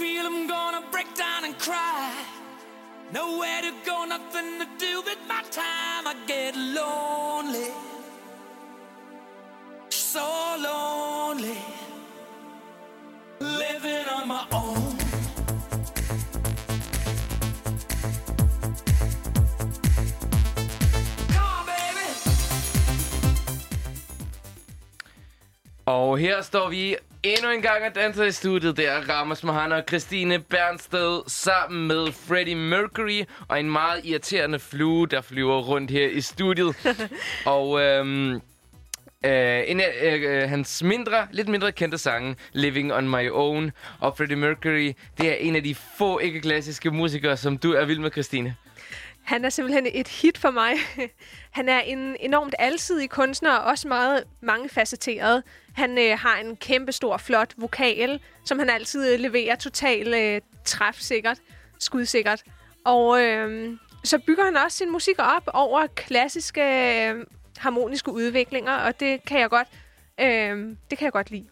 Feel I'm gonna break down and cry. Nowhere to go, nothing to do with my time. I get lonely. So lonely. Living on my own. Og her står vi endnu en gang og danser i studiet. Det er Ramos Mahana og Christine Bernsted sammen med Freddie Mercury og en meget irriterende flue, der flyver rundt her i studiet. og øhm, øh, en af øh, hans mindre, lidt mindre kendte sange, Living on My Own og Freddie Mercury, det er en af de få ikke-klassiske musikere, som du er vild med, Christine. Han er simpelthen et hit for mig. Han er en enormt alsidig kunstner, og også meget mangefacetteret. Han øh, har en kæmpe stor, flot vokal, som han altid øh, leverer totalt øh, træfsikkert, skudsikkert. Og øh, så bygger han også sin musik op over klassiske øh, harmoniske udviklinger, og det kan jeg godt, øh, det kan jeg godt lide.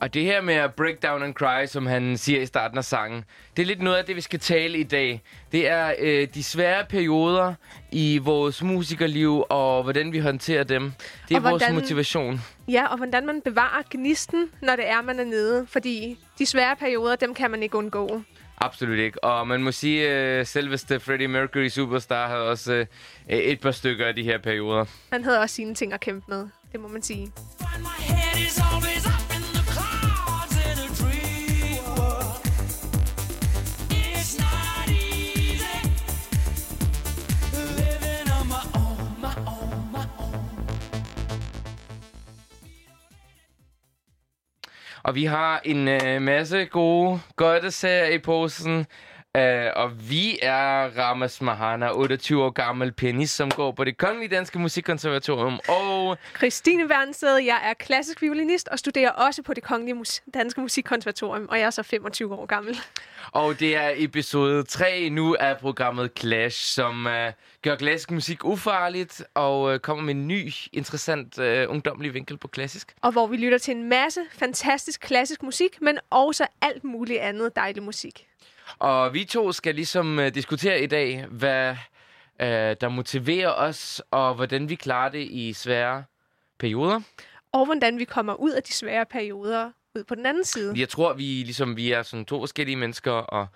Og det her med at break down and cry, som han siger i starten af sangen, det er lidt noget af det, vi skal tale i dag. Det er øh, de svære perioder i vores musikerliv, og hvordan vi håndterer dem. Det er Og vores hvordan- motivation. Ja, og hvordan man bevarer gnisten, når det er, man er nede. Fordi de svære perioder, dem kan man ikke undgå. Absolut ikke. Og man må sige, øh, selveste Freddie Mercury Superstar havde også øh, et par stykker af de her perioder. Han havde også sine ting at kæmpe med. Det må man sige. My head is always up Og vi har en øh, masse gode godtesager i posen. Uh, og vi er Ramas Mahana, 28 år gammel pianist, som går på det Kongelige Danske Musikkonservatorium. Og Christine Wernsted, jeg er klassisk violinist og studerer også på det Kongelige Mus- Danske Musikkonservatorium, og jeg er så 25 år gammel. Og det er episode 3 nu af programmet Clash, som uh, gør klassisk musik ufarligt og uh, kommer med en ny, interessant uh, ungdomlig vinkel på klassisk. Og hvor vi lytter til en masse fantastisk klassisk musik, men også alt muligt andet dejlig musik. Og vi to skal ligesom uh, diskutere i dag, hvad uh, der motiverer os, og hvordan vi klarer det i svære perioder. Og hvordan vi kommer ud af de svære perioder ud på den anden side. Jeg tror, vi ligesom vi er sådan to forskellige mennesker, og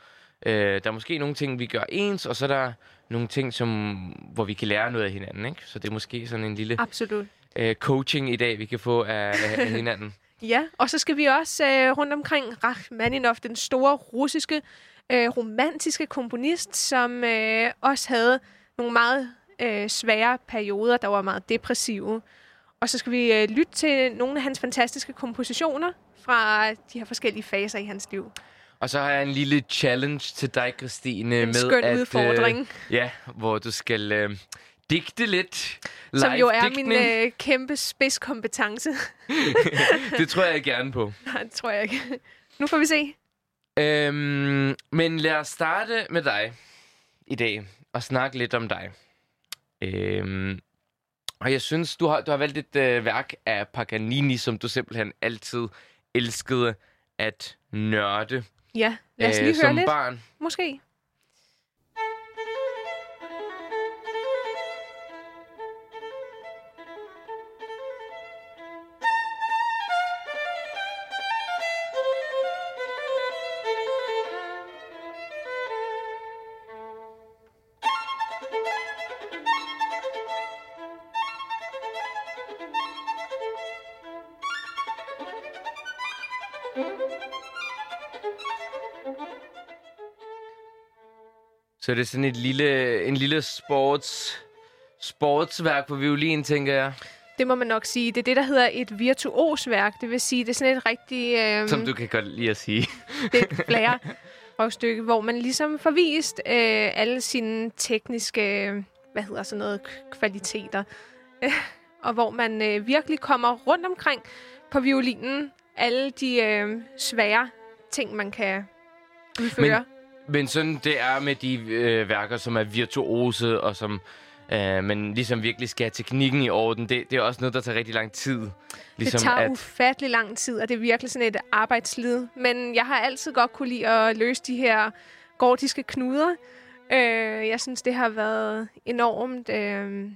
øh, der er måske nogle ting, vi gør ens, og så er der nogle ting, som, hvor vi kan lære noget af hinanden. Ikke? Så det er måske sådan en lille Absolut. øh, coaching i dag, vi kan få af, af, hinanden. Ja, og så skal vi også øh, rundt omkring Rachmaninov, den store russiske øh, romantiske komponist, som øh, også havde nogle meget øh, svære perioder, der var meget depressive. Og så skal vi øh, lytte til nogle af hans fantastiske kompositioner fra de her forskellige faser i hans liv. Og så har jeg en lille challenge til dig, Christine. med skøn at, udfordring. Øh, ja, hvor du skal øh, digte lidt. Som jo er Live-digtning. min øh, kæmpe spidskompetence. det tror jeg gerne på. Nej, det tror jeg ikke. Nu får vi se. Øhm, men lad os starte med dig i dag og snakke lidt om dig. Øhm, og jeg synes, du har, du har valgt et øh, værk af Paganini, som du simpelthen altid elskede at nørde Ja, lad os lige høre Øh, som lidt. barn. Måske. Så det er sådan et lille, en lille sports sportsværk på violin, tænker jeg. Det må man nok sige. Det er det, der hedder et virtuosværk. Det vil sige, det er sådan et rigtig... Øh, Som du kan godt lide at sige. det er et stykke, hvor man ligesom får vist øh, alle sine tekniske, hvad hedder sådan noget, kvaliteter. og hvor man øh, virkelig kommer rundt omkring på violinen. Alle de øh, svære ting, man kan udføre. Men sådan det er med de øh, værker, som er virtuose, og som øh, man ligesom virkelig skal have teknikken i orden. Det, det er også noget, der tager rigtig lang tid. Ligesom det tager at, ufattelig lang tid, og det er virkelig sådan et arbejdslid. Men jeg har altid godt kunne lide at løse de her gordiske knuder. Øh, jeg synes, det har været enormt øh,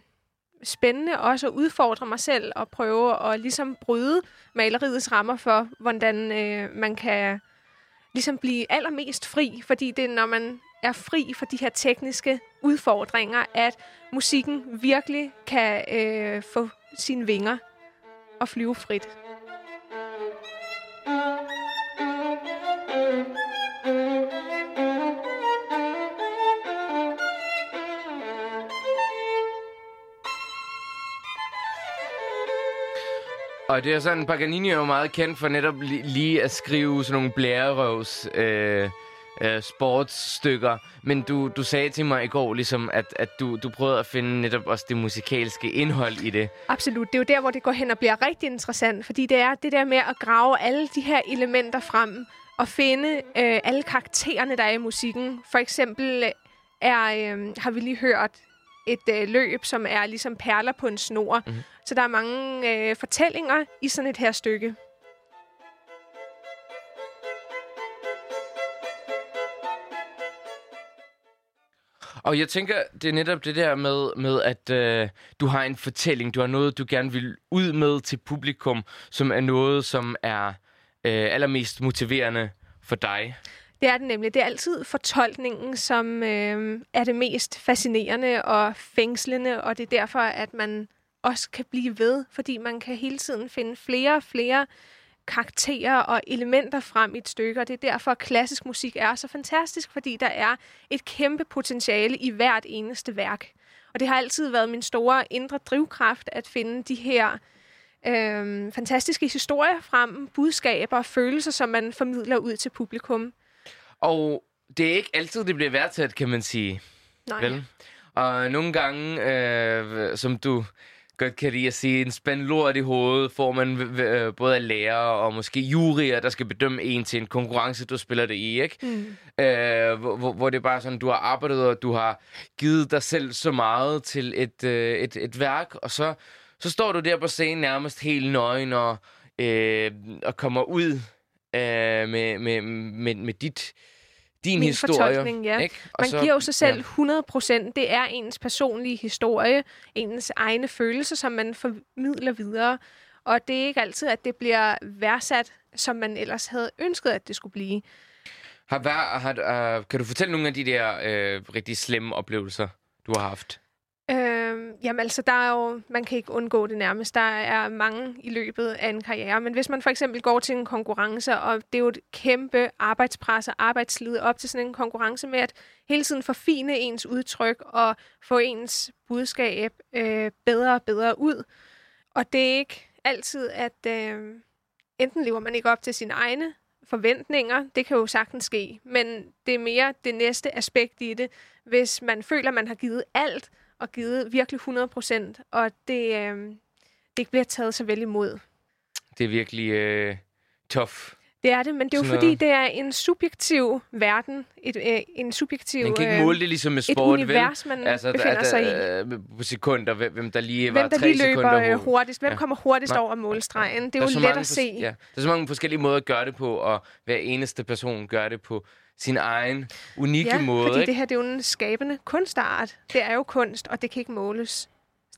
spændende også at udfordre mig selv og prøve at ligesom bryde maleriets rammer for, hvordan øh, man kan ligesom blive allermest fri. Fordi det er, når man er fri for de her tekniske udfordringer, at musikken virkelig kan øh, få sine vinger og flyve frit. Og det er sådan, Paganini er jo meget kendt for netop li- lige at skrive sådan nogle blærerøvs øh, øh, sportsstykker. Men du, du sagde til mig i går, ligesom, at, at du, du prøvede at finde netop også det musikalske indhold i det. Absolut. Det er jo der, hvor det går hen og bliver rigtig interessant, fordi det er det der med at grave alle de her elementer frem og finde øh, alle karaktererne, der er i musikken. For eksempel øh, er, øh, har vi lige hørt et øh, løb, som er ligesom perler på en snor. Mm-hmm. Så der er mange øh, fortællinger i sådan et her stykke. Og jeg tænker, det er netop det der med, med at øh, du har en fortælling, du har noget, du gerne vil ud med til publikum, som er noget, som er øh, allermest motiverende for dig. Det er det nemlig. Det er altid fortolkningen, som øh, er det mest fascinerende og fængslende, og det er derfor, at man også kan blive ved, fordi man kan hele tiden finde flere og flere karakterer og elementer frem i et stykke, og det er derfor, at klassisk musik er så fantastisk, fordi der er et kæmpe potentiale i hvert eneste værk. Og det har altid været min store indre drivkraft at finde de her øh, fantastiske historier frem, budskaber og følelser, som man formidler ud til publikum. Og det er ikke altid, det bliver værdsat, kan man sige. Nej. Vel? Og nogle gange, øh, som du godt kan lide at sige, en spand lort i hovedet får man øh, både af lærere og måske juryer, der skal bedømme en til en konkurrence, du spiller det i, ikke? Mm. Øh, hvor, hvor, hvor det er bare sådan, du har arbejdet, og du har givet dig selv så meget til et, øh, et, et værk, og så, så står du der på scenen nærmest helt nøgen og, øh, og kommer ud øh, med, med, med, med dit din Min historie. fortolkning, ja. Ikke? Og Man så- giver jo sig selv ja. 100 procent. Det er ens personlige historie, ens egne følelser, som man formidler videre. Og det er ikke altid, at det bliver værdsat, som man ellers havde ønsket, at det skulle blive. Har, vær, har, uh, kan du fortælle nogle af de der øh, rigtig slemme oplevelser, du har haft? Øhm, jamen altså, der er jo, man kan ikke undgå det nærmest. Der er mange i løbet af en karriere. Men hvis man for eksempel går til en konkurrence, og det er jo et kæmpe arbejdspres og arbejdslid op til sådan en konkurrence med at hele tiden forfine ens udtryk og få ens budskab øh, bedre og bedre ud. Og det er ikke altid, at øh, enten lever man ikke op til sine egne forventninger, det kan jo sagtens ske, men det er mere det næste aspekt i det, hvis man føler, at man har givet alt, og givet virkelig 100 procent, og det, øh, det ikke bliver taget så vel imod. Det er virkelig øh, tough. Det er det, men det er jo Sådan fordi, noget. det er en subjektiv verden, et, øh, en subjektiv... Man kan ikke øh, måle det ligesom med et sport, univers, vel? man befinder at, sig i. på sekunder, hvem, der lige var Hvem der tre lige løber sekunder øh, hu- hurtigst? Hvem Ja. kommer hurtigst Nej. over målstregen? Det Der er jo så let at se. Ja, der er så mange forskellige måder at gøre det på, og hver eneste person gør det på sin egen unikke Ja, måde. fordi ikke? det her det er jo en skabende kunstart. Det er jo kunst, og det kan ikke måles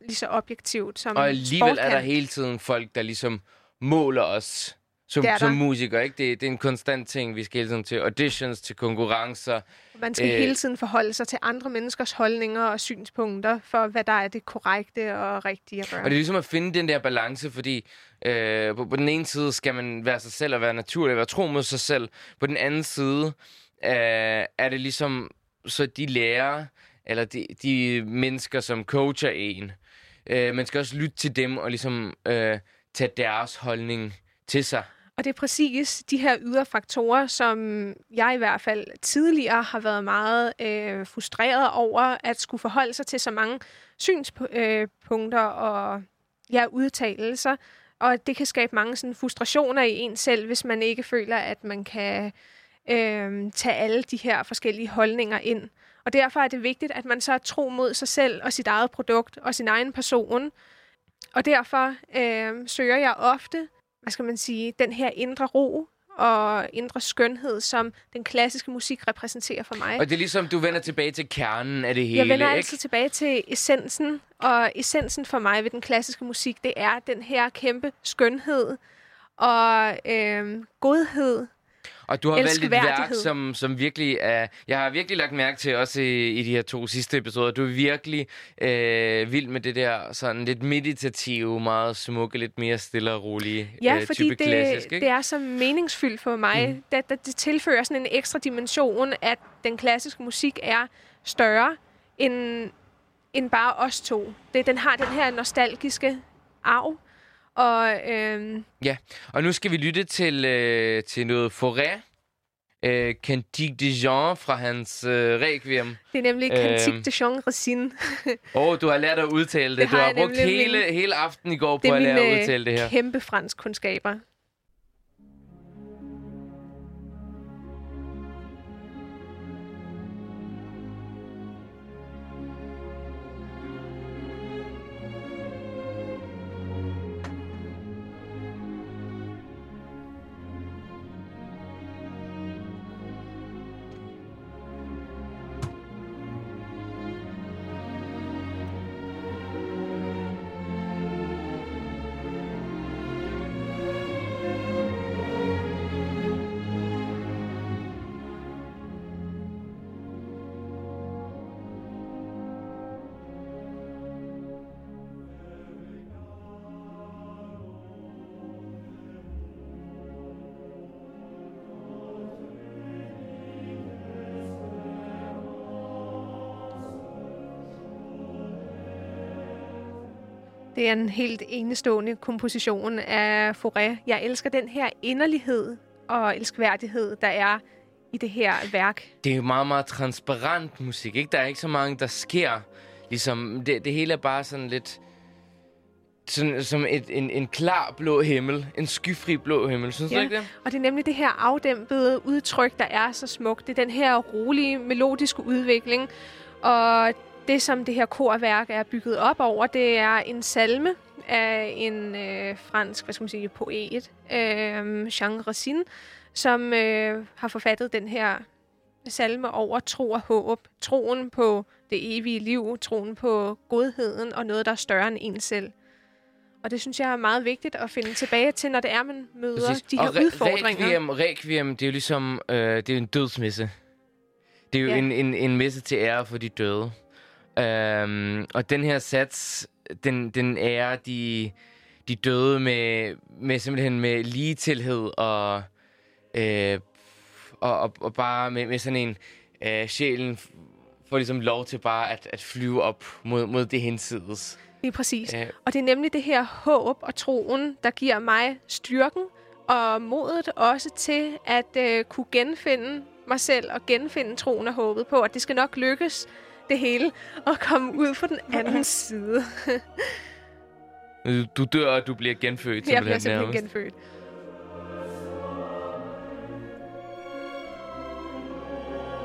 lige så objektivt som Og alligevel sport er der hele tiden folk, der ligesom måler os som, Det som musikere. Ikke? Det, det er en konstant ting. Vi skal hele tiden til auditions, til konkurrencer. Man skal Øh. hele tiden forholde sig til andre menneskers holdninger og synspunkter for, hvad der er det korrekte og rigtige at gøre. Og det er ligesom at finde den der balance, fordi øh, på, på den ene side skal man være sig selv og være naturlig og være tro mod sig selv. På den anden side øh, er det ligesom så de lærer, eller de, de mennesker, som coacher en. Øh, man skal også lytte til dem og ligesom øh, tage deres holdning til sig. Og det er præcis de her ydre faktorer, som jeg i hvert fald tidligere har været meget øh, frustreret over, at skulle forholde sig til så mange synspunkter øh, og ja, udtalelser. Og det kan skabe mange sådan, frustrationer i en selv, hvis man ikke føler, at man kan øh, tage alle de her forskellige holdninger ind. Og derfor er det vigtigt, at man så er tro mod sig selv og sit eget produkt og sin egen person. Og derfor øh, søger jeg ofte hvad skal man sige, den her indre ro og indre skønhed, som den klassiske musik repræsenterer for mig. Og det er ligesom, du vender tilbage til kernen af det hele, Jeg vender ikke? altid tilbage til essensen, og essensen for mig ved den klassiske musik, det er den her kæmpe skønhed og øh, godhed, Og du har valgt et værk, som, som virkelig er... Jeg har virkelig lagt mærke til, også i, i de her to sidste episoder, du er virkelig øh, vild med det der sådan lidt meditative, meget smukke, lidt mere stille og rolige Ja, øh, fordi type det, klassisk, ikke? det er så meningsfyldt for mig. Mm. Det, det, det tilfører sådan en ekstra dimension, at den klassiske musik er større end, end bare os to. Det, den har den her nostalgiske arv. Og øhm, Ja, og nu skal vi lytte til, øh, til noget Forêt. Øh, Cantique de Jean fra hans øh, Requiem. det er nemlig Øhm. Cantique de Jean Racine. Åh, oh, du har lært at udtale det. Det du har har jeg brugt hele, hele aften i går på at lære at mine udtale det her. kæmpe fransk kundskaber. Det er en helt enestående komposition af Fauré. Jeg elsker den her inderlighed og elskværdighed, der er i det her værk. Det er jo meget, meget transparent musik, ikke? Der er ikke så mange, der sker. Ligesom, det, det hele er bare sådan lidt... Sådan, som et, en, en klar blå himmel. En skyfri blå himmel. Synes du Ja. ikke det? Og det er nemlig det her afdæmpede udtryk, der er så smukt. Det er den her rolige, melodiske udvikling. Og det, som det her korværk er bygget op over, det er en salme af en øh, fransk, hvad skal man sige, poet, øh, Jean Racine, som øh, har forfattet den her salme over tro og håb. Troen på det evige liv, troen på godheden og noget, der er større end en selv. Og det synes jeg er meget vigtigt at finde tilbage til, når det er, man møder Præcis. de her og re- udfordringer. Requiem, Requiem, det er jo ligesom... Øh, det er en dødsmisse. Det er jo Ja. en, en, en messe til ære for de døde. Øhm, og den her sats, den, den ærer de, de døde med, med simpelthen med ligetilhed og, øh, og, og, og bare med, med sådan en øh, sjælen får ligesom lov til bare at, at flyve op mod, mod det hinsides. Lige præcis. Øh, Og det er nemlig det her håb og troen, der giver mig styrken og modet også til at øh, kunne genfinde mig selv og genfinde troen og håbet på, at det skal nok lykkes det hele at komme ud på den anden side. du dør, og du bliver genfødt. Jeg bliver simpelthen nærmest. genfødt.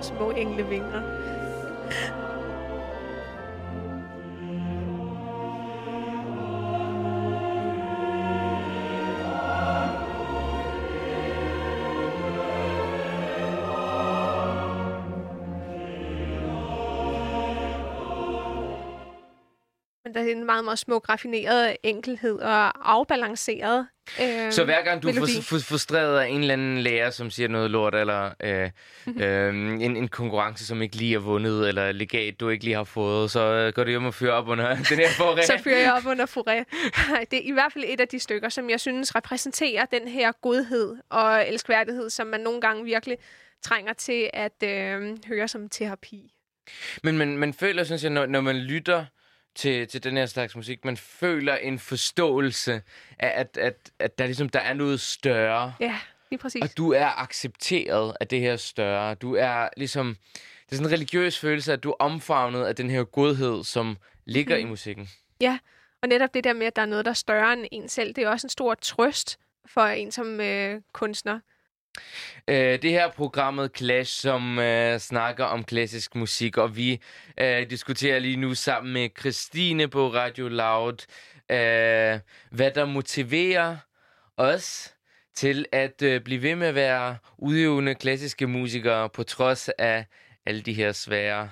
Små englevinger. En meget, meget smuk, raffineret enkelhed og afbalanceret øh, Så hver gang du er melodi. fru- frustreret af en eller anden lærer, som siger noget lort, eller øh, øh, en, en konkurrence, som ikke lige er vundet, eller legat, du ikke lige har fået, så øh, går det hjem og fyre op under den her forræ. så fyrer jeg op under Fauré. Det er i hvert fald et af de stykker, som jeg synes repræsenterer den her godhed og elskværdighed, som man nogle gange virkelig trænger til at øh, høre som terapi. Men man, man føler, synes jeg, når, når man lytter til, til den her slags musik, man føler en forståelse af, at, at, at der, ligesom, der er noget større. Ja, lige præcis. Og du er accepteret af det her større. Du er ligesom... Det er sådan en religiøs følelse, at du er omfavnet af den her godhed, som ligger mm. i musikken. Ja, og netop det der med, at der er noget, der er større end en selv, det er også en stor trøst for en som øh, kunstner. Øh, det her programmet Clash, som øh, snakker om klassisk musik, og vi øh, diskuterer lige nu sammen med Christine på Radio Loud, øh, hvad der motiverer os til at øh, blive ved med at være udøvende klassiske musikere, på trods af alle de her svære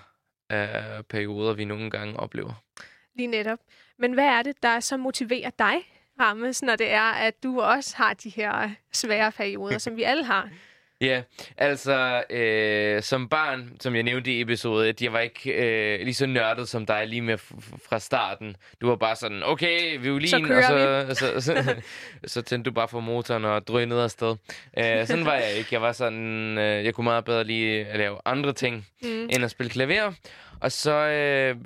øh, perioder, vi nogle gange oplever. Lige netop. Men hvad er det, der så motiverer dig, Rammes, når det er, at du også har de her svære perioder, som vi alle har? Ja, altså øh, som barn, som jeg nævnte i episoden, at jeg var ikke øh, lige så nørdet som dig lige med fra starten. Du var bare sådan, okay, violin, så og så, så, så, så, så tændte du bare for motoren og drønede afsted. Øh, sådan var jeg ikke. Jeg var sådan, øh, jeg kunne meget bedre lige lave andre ting, mm. end at spille klaver. Og så, øh,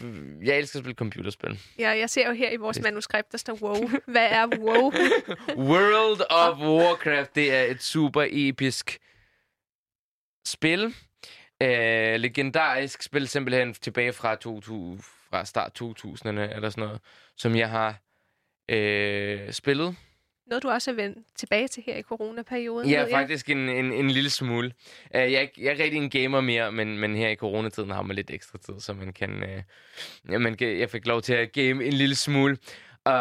jeg elsker at spille computerspil. Ja, jeg ser jo her i vores manuskript, der står WoW. Hvad er WoW? World of Warcraft, det er et super episk spil. Øh, legendarisk spil, simpelthen tilbage fra, 2000, fra start 2000'erne, eller sådan noget, som jeg har øh, spillet. Noget, du også er vendt tilbage til her i coronaperioden? Ja, faktisk en, en, en lille smule. Uh, jeg, jeg er rigtig en gamer mere, men, men her i coronatiden har man lidt ekstra tid, så man kan... Uh, man kan jeg fik lov til at game en lille smule. Uh,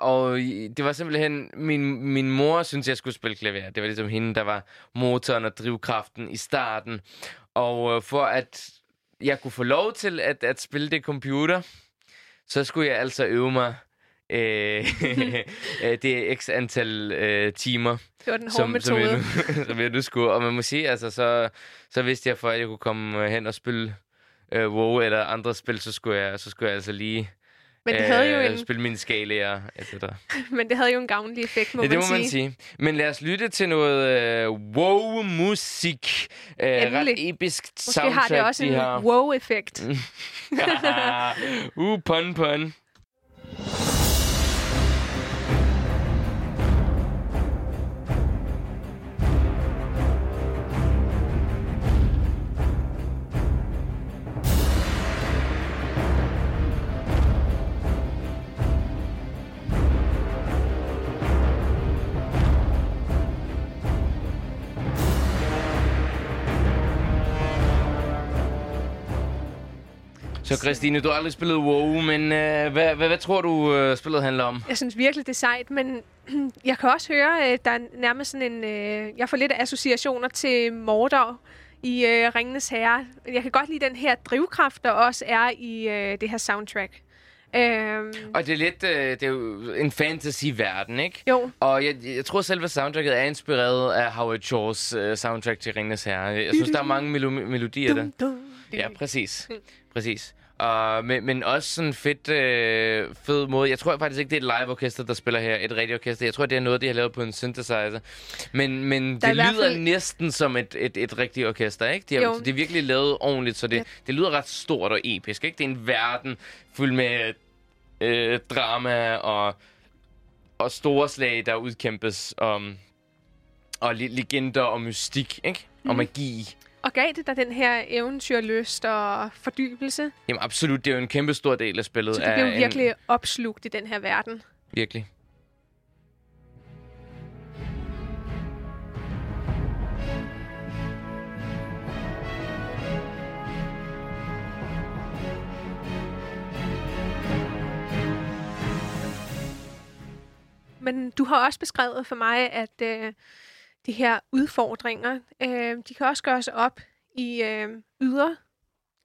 og det var simpelthen... Min, min mor synes jeg skulle spille klaver. Det var ligesom hende, der var motoren og drivkraften i starten. Og uh, for at jeg kunne få lov til at, at spille det computer, så skulle jeg altså øve mig øh, øh, det er x antal øh, timer. Det var den som, metode. Som jeg, nu, som jeg nu skulle. Og man må sige, altså, så, så vidste jeg, for at jeg kunne komme hen og spille øh, WoW eller andre spil, så skulle jeg, så skulle jeg altså lige men det havde jo en... spille mine skalaer, etc. Men det havde jo en gavnlig effekt, må ja, det må man sige. Men lad os lytte til noget øh, wow-musik. Øh, ret episk Måske soundtrack. Måske har det også de en wow-effekt. uh, pun, pun. Så Christine, du har aldrig spillet WoW, men øh, hvad, hvad, hvad tror du, øh, spillet handler om? Jeg synes virkelig, det er sejt, men jeg kan også høre, øh, der er nærmest sådan en... Øh, jeg får lidt associationer til Mordor i øh, Ringenes Herre. Jeg kan godt lide den her drivkraft, der også er i øh, det her soundtrack. Øhm. Og det er lidt, øh, det er jo en fantasy-verden, ikke? Jo. Og jeg, jeg tror selv, at soundtracket er inspireret af Howard Shaw's øh, soundtrack til Ringenes Herre. Jeg synes, der er mange melo- melodier der. Ja, præcis. Præcis. Uh, men, men også sådan fedt, øh, fed måde. Jeg tror faktisk ikke, det er et live-orkester, der spiller her. Et rigtigt orkester. Jeg tror, det er noget, de har lavet på en synthesizer. Men, men det lyder fald... næsten som et, et, et rigtigt orkester, ikke? De har, det er virkelig lavet ordentligt, så det, ja. det lyder ret stort og episk, ikke? Det er en verden fuld med øh, drama og, og store slag, der udkæmpes. Um, og legender og mystik, ikke? Og mhm. magi. Og gav det dig den her eventyrlyst og fordybelse? Jamen absolut, det er jo en kæmpe stor del af spillet. Så du blev virkelig en... opslugt i den her verden? Virkelig. Men du har også beskrevet for mig, at øh, de her udfordringer, øh, de kan også gøres op i øh, ydre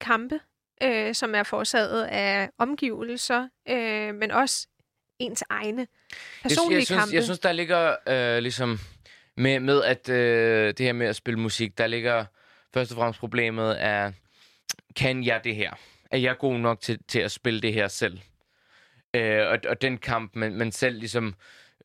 kampe, øh, som er forårsaget af omgivelser, øh, men også ens egne personlige jeg, jeg synes, kampe. Jeg synes, der ligger øh, ligesom med, med at øh, det her med at spille musik, der ligger først og fremmest problemet af, kan jeg det her? Er jeg god nok til, til at spille det her selv? Øh, og, og den kamp, man, man selv ligesom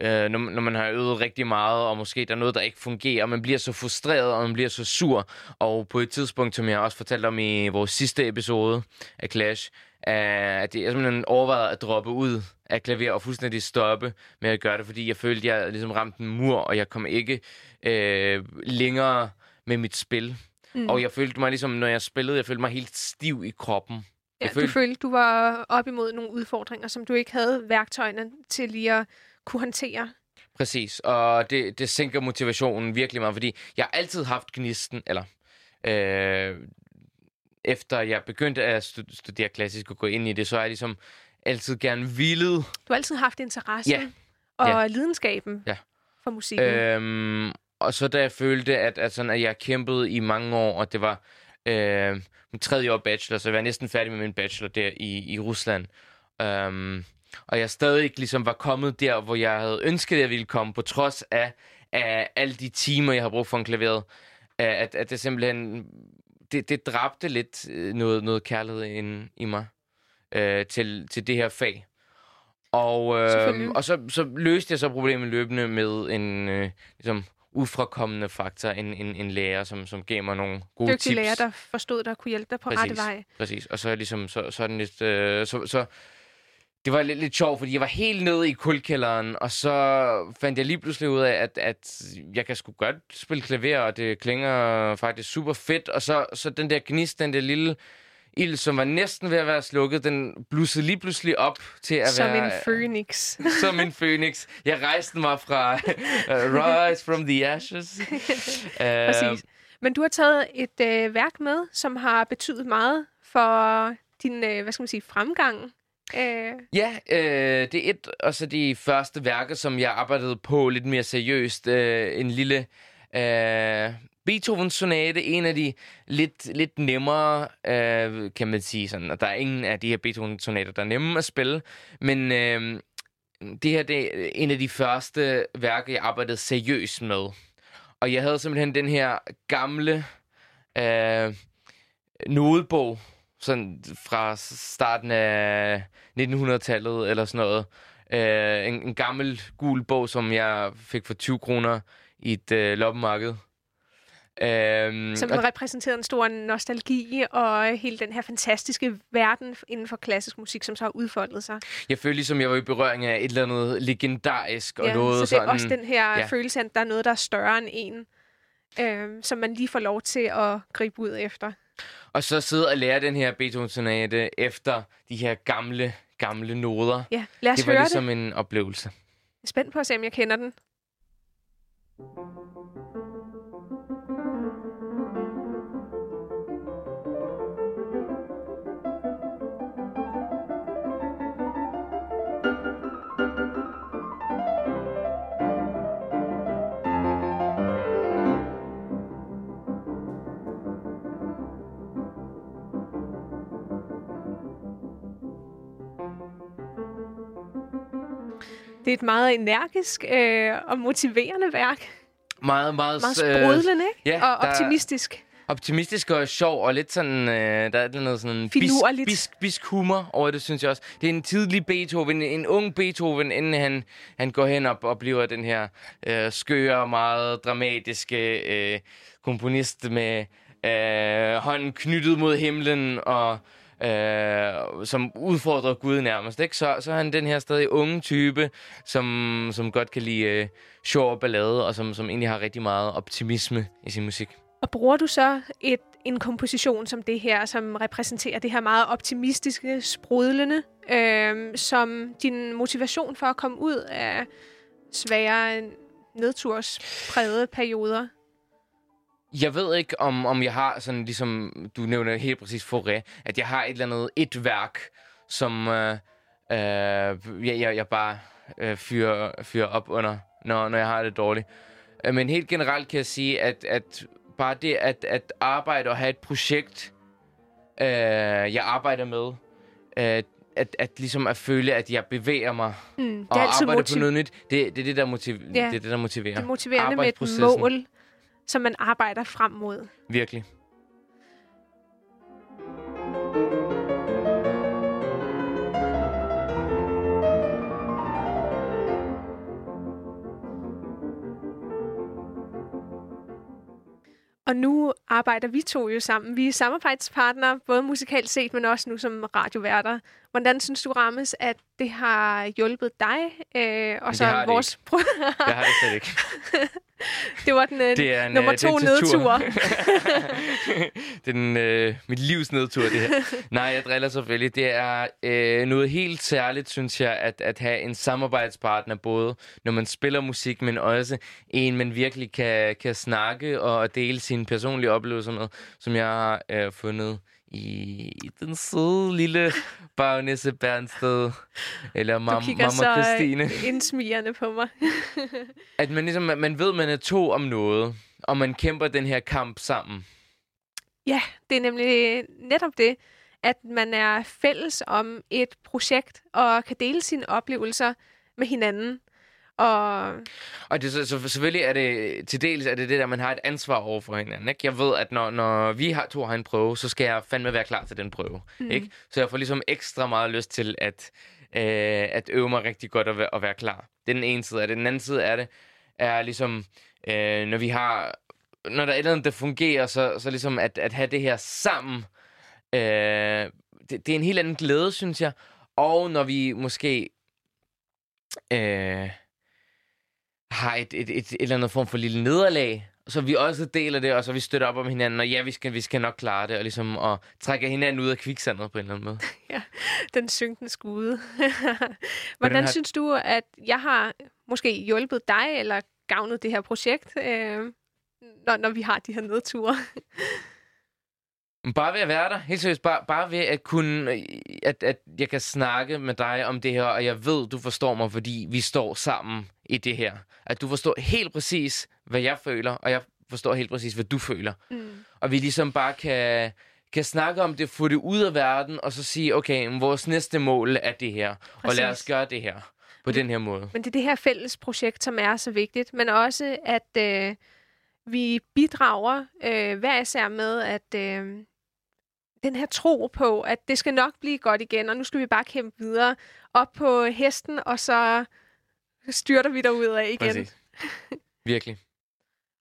øh, når, når man har øvet rigtig meget, og måske der er noget, der ikke fungerer, og man bliver så frustreret, og man bliver så sur. Og på et tidspunkt, som jeg også fortalte om i vores sidste episode af Clash, øh, at jeg simpelthen overvejede at droppe ud af klaver og fuldstændig stoppe med at gøre det, fordi jeg følte, at jeg ligesom ramte en mur, og jeg kom ikke øh, længere med mit spil. Mm. Og jeg følte mig ligesom, når jeg spillede, jeg følte mig helt stiv i kroppen. Ja, Jeg følte... følte- Du følte, du var op imod nogle udfordringer, som du ikke havde værktøjerne til lige at kunne håndtere. Præcis, og det, det sænker motivationen virkelig meget, fordi jeg har altid haft gnisten, eller øh, efter jeg begyndte at stu- studere klassisk og gå ind i det, så har jeg ligesom altid gerne villet. Du har altid haft interessen Ja. og Ja. lidenskaben Ja. for musikken. Øhm, og så da jeg følte, at, at, sådan, at jeg kæmpede i mange år, og det var øh, min tredje år bachelor, så jeg var næsten færdig med min bachelor der i, i Rusland. Øhm, og jeg stadig ikke ligesom var kommet der, hvor jeg havde ønsket, at jeg ville komme, på trods af, af alle de timer, jeg har brugt for en klaveret. At, at det simpelthen... Det, det dræbte lidt øh, noget, noget kærlighed ind i mig øh, til, til det her fag. Og, øh, og så, så løste jeg så problemet løbende med en øh, ligesom, ufrakommende faktor, en, en, en lærer, som, som gav mig nogle gode Dygtig tips. lærer, der forstod dig og kunne hjælpe dig på rette vej. Præcis, og så er ligesom, så, så lidt, øh, så, så, det var lidt, lidt sjovt, fordi jeg var helt nede i kuldkælderen, og så fandt jeg lige pludselig ud af, at, at jeg kan sgu godt spille klaver, og det klinger faktisk super fedt, og så, så den der gnist, den der lille ild, som var næsten ved at være slukket, den blussede lige pludselig op til at Som være... en phoenix. som en phoenix. Jeg rejste mig fra uh, Rise from the Ashes. Uh, Præcis. Men du har taget et øh, værk med, som har betydet meget for din, øh, hvad skal man sige, fremgang. Øh, Ja, øh, det er et og så de første værker, som jeg arbejdede på lidt mere seriøst. Øh, en lille øh, Beethoven-sonate, en af de lidt, lidt nemmere, øh, kan man sige sådan. Og der er ingen af de her Beethoven-sonater, der er nemme at spille. Men øh, det her det er en af de første værker, jeg arbejdede seriøst med. Og jeg havde simpelthen den her gamle øh, nodebog, sådan fra starten af 1900-tallet eller sådan noget. Øh, en, en gammel gul bog, som jeg fik for 20 kroner i et øh, loppemarked. Øh, som repræsenterede en stor nostalgi og hele den her fantastiske verden inden for klassisk musik, som så har udfoldet sig. jeg følte ligesom, jeg var i berøring af et eller andet legendarisk og ja, noget så det er sådan... også den her ja. følelse at der er noget, der er større end en, øh, som man lige får lov til at gribe ud efter. Og så sidde og lære den her Beethoven-sonate efter de her gamle, gamle noder. Ja, lad os Det var høre ligesom det. en oplevelse. Jeg er spændt på at se, om jeg kender den. Det er et meget energisk øh, og motiverende værk. Meget, meget, Meget øh, sprudlende, ikke? ja, og optimistisk. optimistisk og sjov, og lidt sådan, øh, der er noget sådan bisk, bisk, bisk humor over det, synes jeg også. Det er en tidlig Beethoven, en ung Beethoven, inden han, han går hen og, og bliver den her øh, skøre, meget dramatiske øh, komponist med øh, hånden knyttet mod himlen og øh, som udfordrer Gud nærmest. Ikke? Så, så er han den her stadig unge type, som, som godt kan lide øh, sjov og ballade, og som, som egentlig har rigtig meget optimisme i sin musik. Og bruger du så et, en komposition som det her, som repræsenterer det her meget optimistiske, sprudlende, øh, som din motivation for at komme ud af svære nedtursprægede perioder? Jeg ved ikke, om, om jeg har sådan ligesom, du nævner helt præcis Forêt, at jeg har et eller andet et værk, som øh, øh, jeg, jeg, jeg bare øh, fyrer, fyrer op under, når, når jeg har det dårligt. Øh, Men helt generelt kan jeg sige, at, at bare det at, at arbejde og have et projekt, øh, jeg arbejder med, øh, at, at ligesom at føle, at jeg bevæger mig Mm, det og er altid arbejder på motiv- noget nyt, det, det, er det, der motiv- Ja. det er det, der motiverer. det er motiverende med et mål, som man arbejder frem mod. Virkelig. Og nu arbejder vi to jo sammen. Vi er samarbejdspartnere, både musikalt set, men også nu som radioværter. Hvordan synes du, Rammes, at det har hjulpet dig? Øh, og så det har vores... Det ikke. Jeg har det slet ikke. det var den øh, Det er en, nummer øh, det er to nedtur. det er den, øh, mit livs nedtur, det her. Nej, jeg driller selvfølgelig. Det er øh, noget helt særligt, synes jeg, at, at have en samarbejdspartner, både når man spiller musik, men også en, man virkelig kan, kan snakke og dele sine personlige oplevelser med, som jeg har øh, fundet i, i den søde lille bagnisse Bernsted, eller Du mam, kigger mamma så Christine. indsmigerne på mig. At man ligesom, man ved, man er to om noget, og man kæmper den her kamp sammen. Ja, det er nemlig netop det, at man er fælles om et projekt og kan dele sine oplevelser med hinanden. Og Og det, så, så selvfølgelig er det til dels er det det der, man har et ansvar over for hinanden. Ikke? Jeg ved, at når, når vi har to har en prøve, så skal jeg fandme være klar til den prøve. Mm. Ikke? Så jeg får ligesom ekstra meget lyst til at, øh, at øve mig rigtig godt og og være klar. Det er den ene side af det. Den anden side af det er ligesom, øh, når vi har, når der er et eller andet, der fungerer, så, så ligesom at, at have det her sammen, øh, det, det er en helt anden glæde, synes jeg. Og når vi måske... Øh, har et, et, et, et eller andet form for lille nederlag, så vi også deler det, og så vi støtter op om hinanden, og ja, vi skal, vi skal nok klare det, og ligesom og trække hinanden ud af kviksandet på en eller anden måde. den synkende skude. Hvordan Hvordan har- synes du, at jeg har måske hjulpet dig eller gavnet det her projekt, øh, når, når vi har de her nedture? Men Bare ved at være der, helt seriøst, bare, bare ved at kunne, at, at jeg kan snakke med dig om det her, og jeg ved, du forstår mig, fordi vi står sammen i det her. At du forstår helt præcis, hvad jeg føler, og jeg forstår helt præcis, hvad du føler. Mm. Og vi ligesom bare kan, kan snakke om det, få det ud af verden, og så sige, okay, men vores næste mål er det her, og lad os Præcis. gøre det her på den her måde. Men det er det her fælles projekt, som er så vigtigt, men også, at øh, vi bidrager øh, hver især med, at øh, den her tro på, at det skal nok blive godt igen, og nu skal vi bare kæmpe videre op på hesten, og så styrter vi derud af igen. Præcis. Virkelig.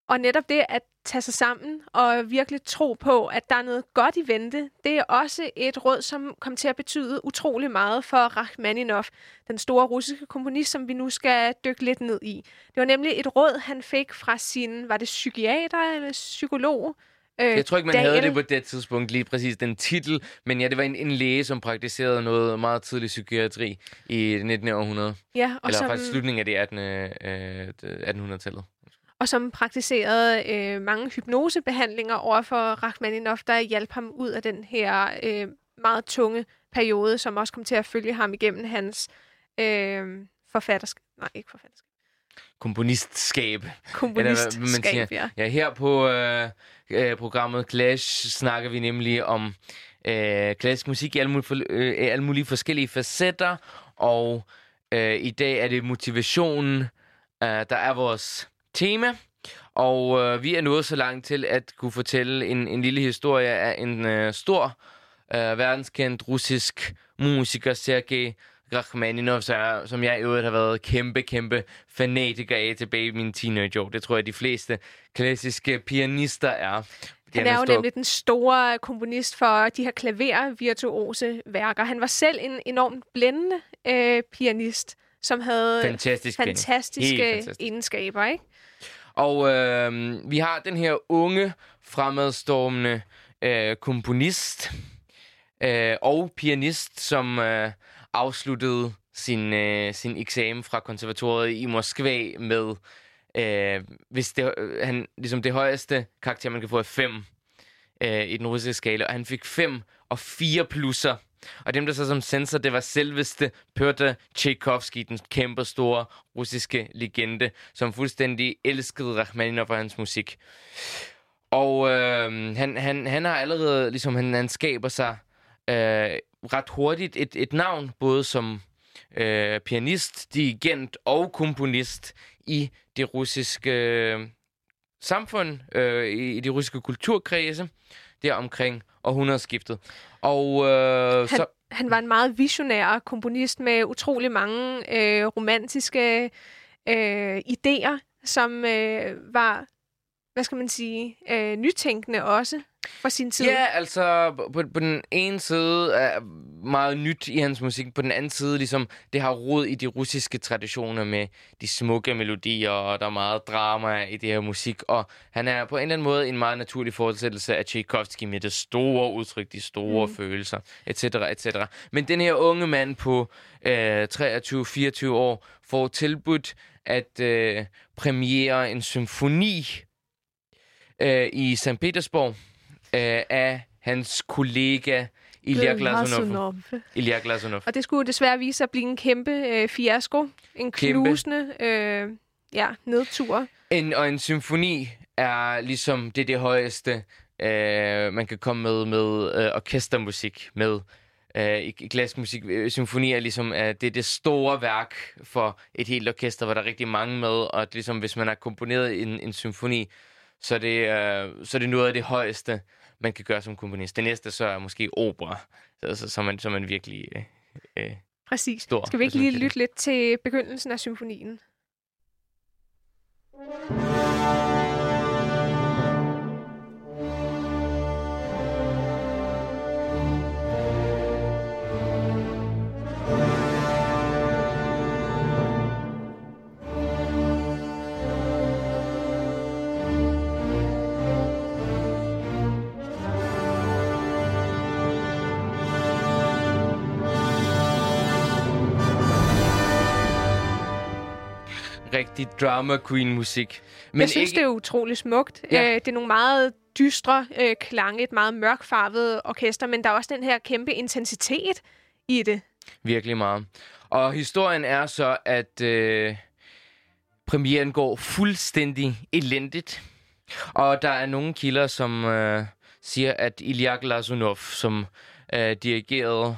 Og netop det at tage sig sammen og virkelig tro på, at der er noget godt i vente, det er også et råd, som kom til at betyde utrolig meget for Rachmaninov, den store russiske komponist, som vi nu skal dykke lidt ned i. Det var nemlig et råd, han fik fra sin, var det psykiater eller psykolog? Øh, Jeg tror ikke, man Daniel. havde det på det tidspunkt, lige præcis den titel. Men ja, det var en, en læge, som praktiserede noget meget tidlig psykiatri i det 19. århundrede. Ja, og Eller som, faktisk slutningen af det 18. Øh, det 1800-tallet. og som praktiserede øh, mange hypnosebehandlinger over for Rachmaninov, der hjalp ham ud af den her øh, meget tunge periode, som også kom til at følge ham igennem hans øh, forfatterskab. Nej, ikke forfatterskab. Komponistskab. Komponistskab, ja. Ja, her på øh, øh, programmet Clash snakker vi nemlig om øh, klassisk musik i alle mulige, for, øh, alle mulige forskellige facetter. Og øh, i dag er det motivationen, øh, der er vores tema. Og øh, vi er nået så langt til at kunne fortælle en, en lille historie af en øh, stor, øh, verdenskendt russisk musiker, Sergej Rachmaninov, som jeg i øvrigt har været kæmpe, kæmpe fanatiker af tilbage i mine teenageår. Det tror jeg, de fleste klassiske pianister er. Han er jo nemlig den store komponist for de her klavervirtuose værker. Han var selv en enormt blændende øh, pianist, som havde Fantastisk fantastiske fantastisk. egenskaber, ikke? Og øh, vi har den her unge, fremadstormende øh, komponist øh, og pianist, som øh, afsluttede sin, øh, sin eksamen fra konservatoriet i Moskva med, øh, hvis det, øh, han, ligesom det højeste karakter, man kan få, er 5 øh, i den russiske skala. Og han fik 5 og 4 plusser. Og dem, der så som censor, det var selveste Pyotr Tchaikovsky, den kæmpe store russiske legende, som fuldstændig elskede Rachmaninoff og hans musik. Og øh, han, han, han har allerede, ligesom han, han skaber sig øh, ret hurtigt et, et navn, både som øh, pianist, dirigent og komponist i det russiske øh, samfund, øh, i, i de russiske kulturkredse, der omkring århundredeskiftet. Og øh, Han, så... han var en meget visionær komponist med utrolig mange øh, romantiske øh, idéer, som øh, var hvad skal man sige, øh, nytænkende også for sin tid. Ja, altså på, på den ene side er meget nyt i hans musik, på den anden side ligesom det har rod i de russiske traditioner med de smukke melodier, og der er meget drama i det her musik, og han er på en eller anden måde en meget naturlig fortsættelse af Tchaikovsky med det store udtryk, de store mm. følelser, etc., etc. Men den her unge mand på øh, 23-24 år får tilbudt at øh, premiere en symfoni øh, i St. Petersborg øh, af hans kollega Ilya Glazunov. Ilya Glazunov. Og det skulle desværre vise sig at blive en kæmpe øh, fiasko. En Kæmpe. knusende øh, ja, nedtur. En, og en symfoni er ligesom det det højeste, øh, man kan komme med med øh, orkestermusik, med øh, i klassisk musik. Øh, Symfoni er ligesom øh, det er det store værk for et helt orkester, hvor der er rigtig mange med, og ligesom hvis man har komponeret en, en symfoni, så er, det, øh, så er det noget af det højeste, man kan gøre som komponist. Det næste så er måske opera, så, så, så, man, så man virkelig... Øh, øh, Præcis. Stor, Skal vi ikke lige lytte lidt til begyndelsen af symfonien? Rigtig drama queen musik. Men jeg synes, ikke... det er utrolig smukt. Ja. Øh, det er nogle meget dystre øh, klange, et meget mørkfarvet orkester, men der er også den her kæmpe intensitet i det. Virkelig meget. Og historien er så, at øh, premieren går fuldstændig elendigt. Og der er nogle kilder, som øh, siger, at Ilya Glazunov, som øh, dirigerede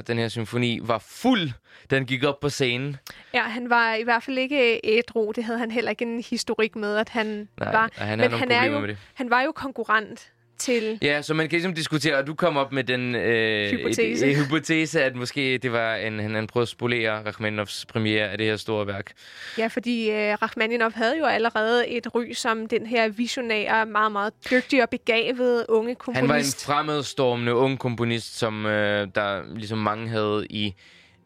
den her symfoni, var fuld, han gik op på scenen. Ja, han var i hvert fald ikke ædru. Det havde han heller ikke en historik med, at han Nej, var. han men han, er jo, han var jo konkurrent til... Ja, så man kan ligesom diskutere, og du kom op med den øh, Hypotese. Et, et, hypotese, at måske det var en, han, han prøvede at spolere Rachmaninovs premiere af det her store værk. Ja, fordi øh, Rachmaninov havde jo allerede et ry som den her visionære, meget, meget dygtige og begavede unge komponist. Han var en fremadstormende ung komponist, som øh, der ligesom mange havde i,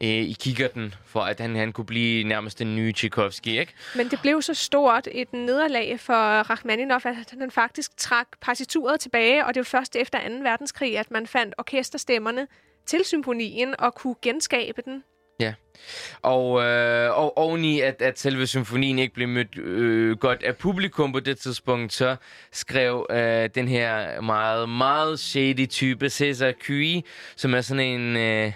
øh, i kikkerten, for at han, han kunne blive nærmest den nye Tchaikovsky, ikke? Men det blev så stort et nederlag for Rachmaninov, at han faktisk trak partituret tilbage, og det var først efter 2. verdenskrig, at man fandt orkesterstemmerne til symfonien og kunne genskabe den. Ja. Og, øh, og oveni, at, at selve symfonien ikke blev mødt øh, godt af publikum på det tidspunkt, så skrev øh, den her meget, meget shady type, Cesar Cui, som er sådan en... Øh,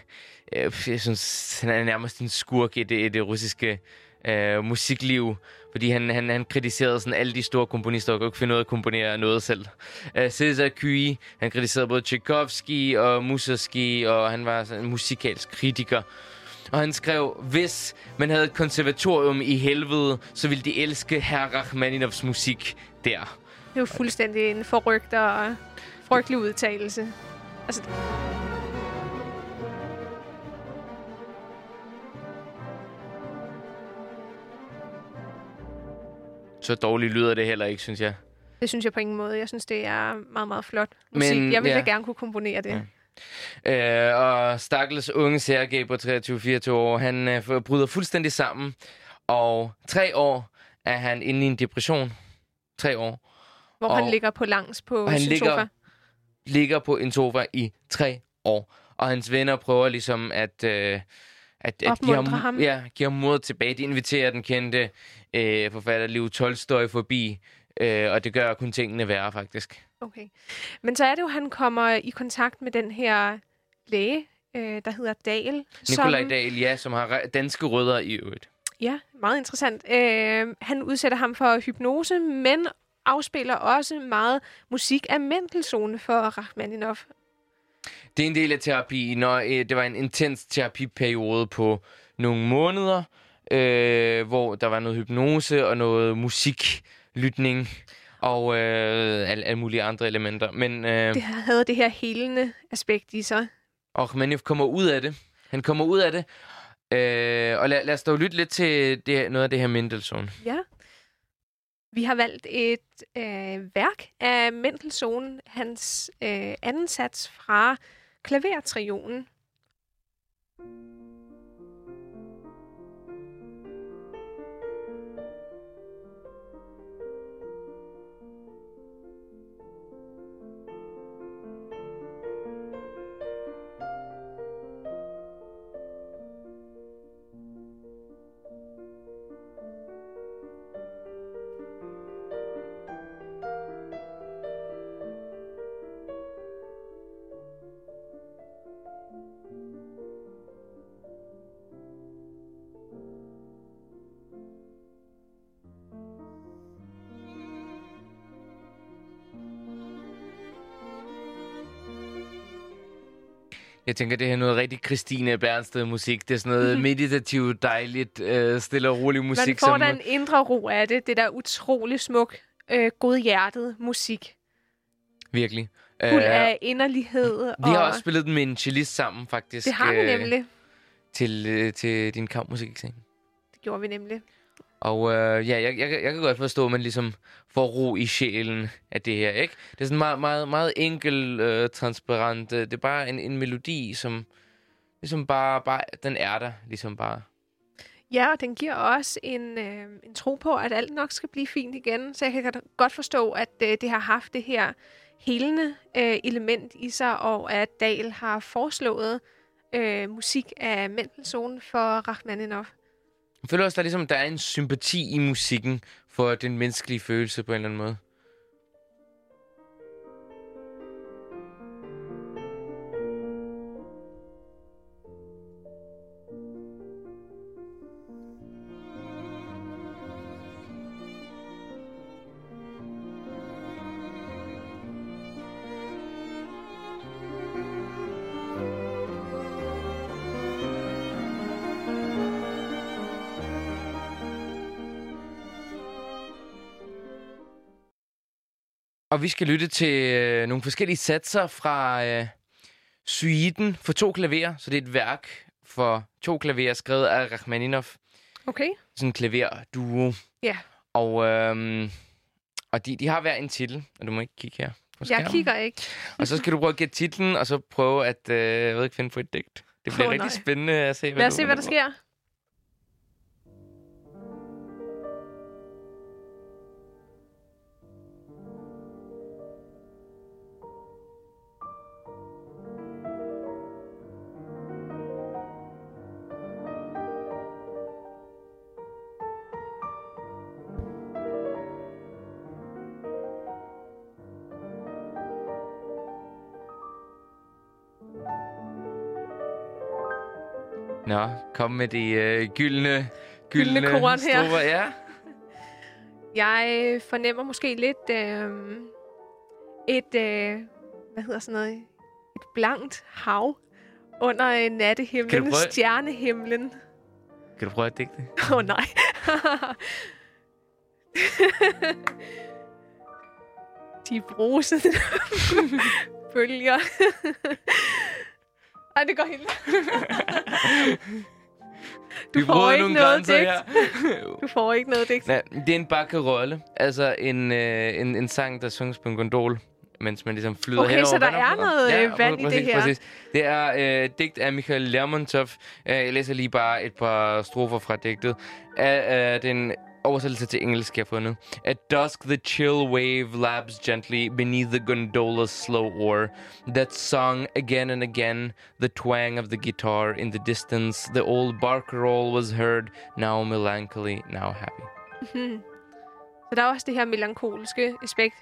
Øh, jeg synes, han er nærmest en skurk i det, i det russiske øh, musikliv. Fordi han, han, han kritiserede sådan alle de store komponister, og kunne ikke finde ud af at komponere noget selv. Øh, Cesar Cui, han kritiserede både Tchaikovsky og Mussorgsky, og han var sådan en musikalsk kritiker. Og han skrev, hvis man havde et konservatorium i helvede, så ville de elske herr Rachmaninovs musik der. Det er jo fuldstændig en forrygt og frygtelig udtalelse. Altså, Så dårligt lyder det heller ikke, synes jeg. det synes jeg på ingen måde. Jeg synes, det er meget, meget flot musik. Men, jeg ville ja. gerne kunne komponere det. Øh, og stakkels unge Sergej på 23-24 år, han øh, bryder fuldstændig sammen. Og tre år er han inde i en depression. Tre år. Hvor Og- han ligger på langs på og han sin ligger- sofa. ligger på en sofa i tre år. Og hans venner prøver ligesom at, øh, at, at give, Opmuntre ham. Ja, give ham mod tilbage. De inviterer den kendte øh, forfatter Liv Tolstoy forbi, øh, og det gør kun tingene værre, faktisk. Okay. Men så er det jo, han kommer i kontakt med den her læge, øh, der hedder Dahl. Nikolaj som, Dahl, ja, som har danske rødder i øvrigt. Ja, meget interessant. Øh, han udsætter ham for hypnose, men afspiller også meget musik af Mendelssohn for Rachmaninov. Det er en del af terapien, når øh, det var en intens terapiperiode på nogle måneder, øh, hvor der var noget hypnose og noget musiklytning og øh, alle, alle mulige andre elementer. Men øh, Det havde det her helende aspekt i sig. Rachmaninoff kommer ud af det. Han kommer ud af det. Øh, og lad, lad os dog lytte lidt til det, noget af det her Mendelssohn. Ja. Vi har valgt et øh, værk af Mendelssohn, hans øh, anden sats fra klavertrionen. Jeg tænker, det her er noget rigtig Christine Bernsted musik. Det er sådan noget meditativt, dejligt, øh, stille og rolig musik. Man får som, da en indre ro af det. Det der utrolig smuk, øh, godhjertet musik. Virkelig. Fuld Øh, af inderlighed. Vi og har også spillet den med en cellist sammen, faktisk. Det har vi øh, nemlig. Til, øh, til din kampmusik, Det gjorde vi nemlig. Og øh, ja, jeg, jeg, jeg kan godt forstå, at man ligesom får ro i sjælen af det her, ikke? Det er sådan meget, meget, meget enkel, øh, transparent. øh, Det er bare en, en melodi, som ligesom bare, bare, den er der, ligesom bare. Ja, og den giver også en, øh, en tro på, at alt nok skal blive fint igen. Så jeg kan godt- forstå, at øh, det har haft det her helende øh, element i sig, og at Dahl har foreslået øh, musik af Mendelssohn for Rachmaninoff. Jeg føler også, der ligesom, der er en sympati i musikken for den menneskelige følelse på en eller anden måde. Og vi skal lytte til øh, nogle forskellige satser fra øh, suiten for to klaverer. Så det er et værk for to klaverer, skrevet af Rachmaninoff. Okay? Sådan en klaverduo. Ja. Og, øhm, og de, de har hver en titel, og du må ikke kigge her på Jeg skærmen. kigger ikke. Og så skal du prøve at gætte titlen, og så prøve at øh, jeg ved ikke, finde på et digt. Det bliver oh, rigtig nej. spændende at se, hvad Lad os se, hvad der sker. Nå, kom med de øh, gyldne, Gyldne korn her. strofer, Ja. Jeg fornemmer måske lidt øh, et, øh, hvad hedder sådan noget, et blankt hav under øh, Kan nattehimlen, du prøve- stjernehimlen. Kan du prøve at digte? Åh oh, nej. De brusede bølger. Ej, det går helt. Du Vi får ikke noget grænser digt. her. Du får ikke noget digt. Nej, det er en bakkerolle. Altså en, øh, en, en sang, der synges på en gondol, mens man ligesom flyder Okay, henover så der er noget, øh, vand i det præcis, her. Præcis. Det er øh, digt af Michael Lermontov. Øh, jeg læser lige bare et par strofer fra digtet. Af øh, den oversættelse til engelsk, jeg har fundet. At dusk the chill wave laps gently beneath the gondola's slow oar. That song again and again, the twang of the guitar in the distance, the old barcarolle was heard, now melancholy, now happy. Så der er også det her melankolske aspekt.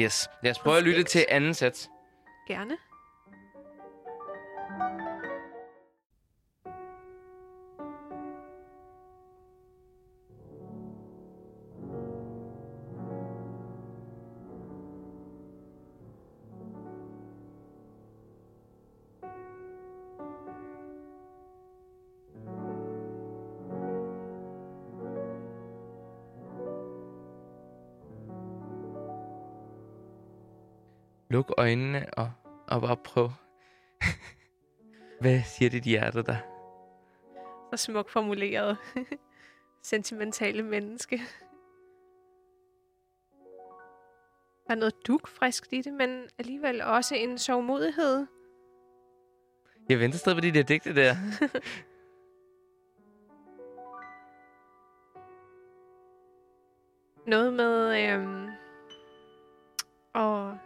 Yes. Lad os prøve at lytte til anden sats. Gerne. Luk øjnene og, og bare prøv. Hvad siger dit hjerte der? Så smukt formuleret. Sentimentale menneske. Der er noget dugfriskt i det, men alligevel også en sovmodighed. Jeg venter stadig på de der digte der. Noget med... Øhm, og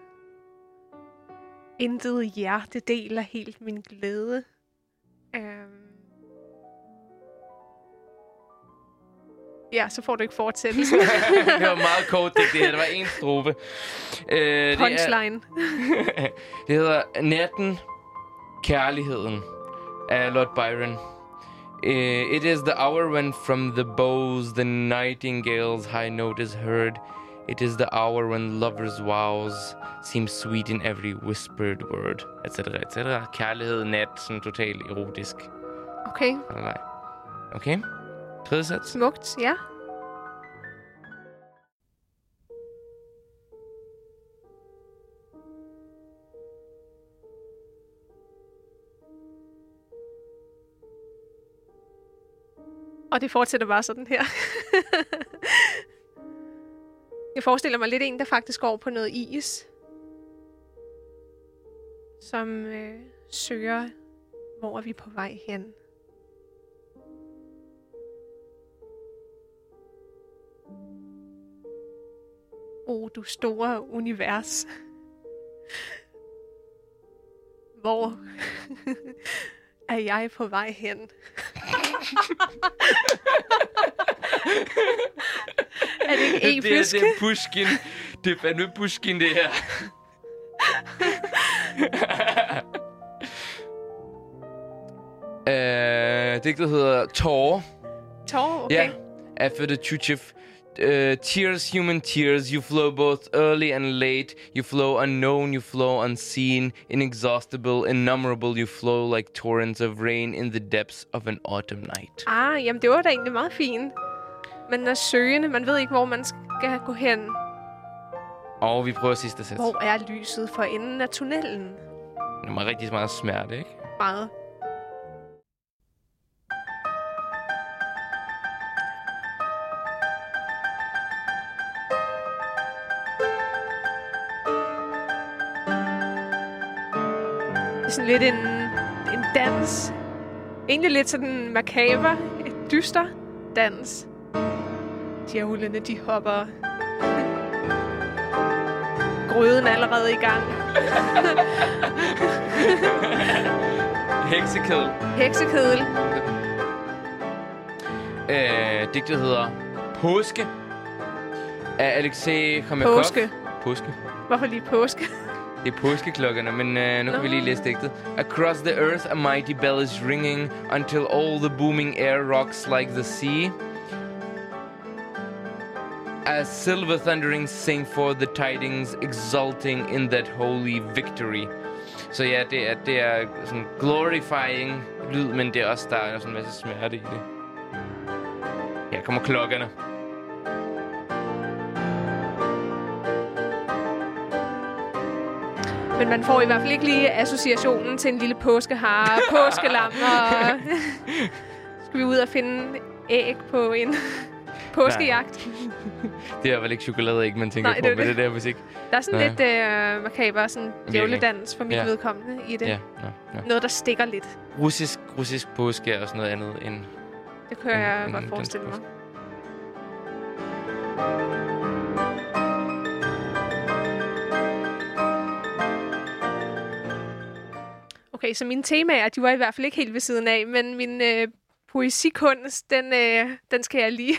intet hjerte deler helt min glæde. Øhm, ja, så får du ikke fortsættelsen. det var meget kort digt, det her. Det var en strofe. Øh, det, er, Punchline. det hedder Natten, Kærligheden af Lord Byron. Uh, it is the hour when from the bows the nightingale's high note is heard. It is the hour when lovers' vows seem sweet in every whispered word, etc. etc. Kærlighed, nat, sådan totalt erotisk. Okay, nej. Okay. Tredje sats. smukt, ja. Og det fortsætter bare sådan her. Jeg forestiller mig lidt en, der faktisk går på noget is. Som øh, søger, hvor er vi på vej hen. O, du store univers. Hvor er jeg på vej hen? er det ikke det, er, episk? det er Pushkin. Det er fandme Pushkin, det her. uh, digtet hedder Tårer. Tår, okay. Ja, af Fede Tjuchev. Uh, tears, human tears, you flow both early and late. You flow unknown, you flow unseen, inexhaustible, innumerable. You flow like torrents of rain in the depths of an autumn night. Ah, jamen det var da egentlig meget fint. Men er søgende, man ved ikke, hvor man skal gå hen. Og vi prøver sidste sæt. Hvor er lyset for enden af tunnelen? Det var rigtig meget smerte, ikke? Meget. Det er sådan lidt en, en dans. Egentlig lidt sådan makaber, et dyster dans. Djævlene, de hopper. Gryden er allerede i gang. Heksekedel. Heksekedel. Øh, digtet hedder Påske af Alexei Khamakov. Påske. Påske. Hvorfor lige påske? Det er påskeklokkerne, men øh, nu kan Nå. vi lige læse digtet. Across the earth a mighty bell is ringing until all the booming air rocks like the sea. As silver thunderings sing for the tidings, exulting in that holy victory. Så ja, det er, det er sådan glorifying lyd, men det er også, der er sådan en masse smerte i det. Her kommer klokkerne. Men man får i hvert fald ikke lige associationen til en lille påskehare, påskelam og... Skal vi ud og finde æg på en påskejagt? Det er vel ikke chokoladeæg, man tænker Nej, på det med det. det der musik. Der er sådan Nej. lidt øh, makaber, sådan djævledans for mit Ja. vedkommende i det. Ja, ja, ja. Noget, der stikker lidt. Russisk, russisk påske er også noget andet end... Det kan jeg En- godt forestille mig. Okay, så mine temaer, de var i hvert fald ikke helt ved siden af, men min øh, poesikunst, den, øh, den skal jeg lige.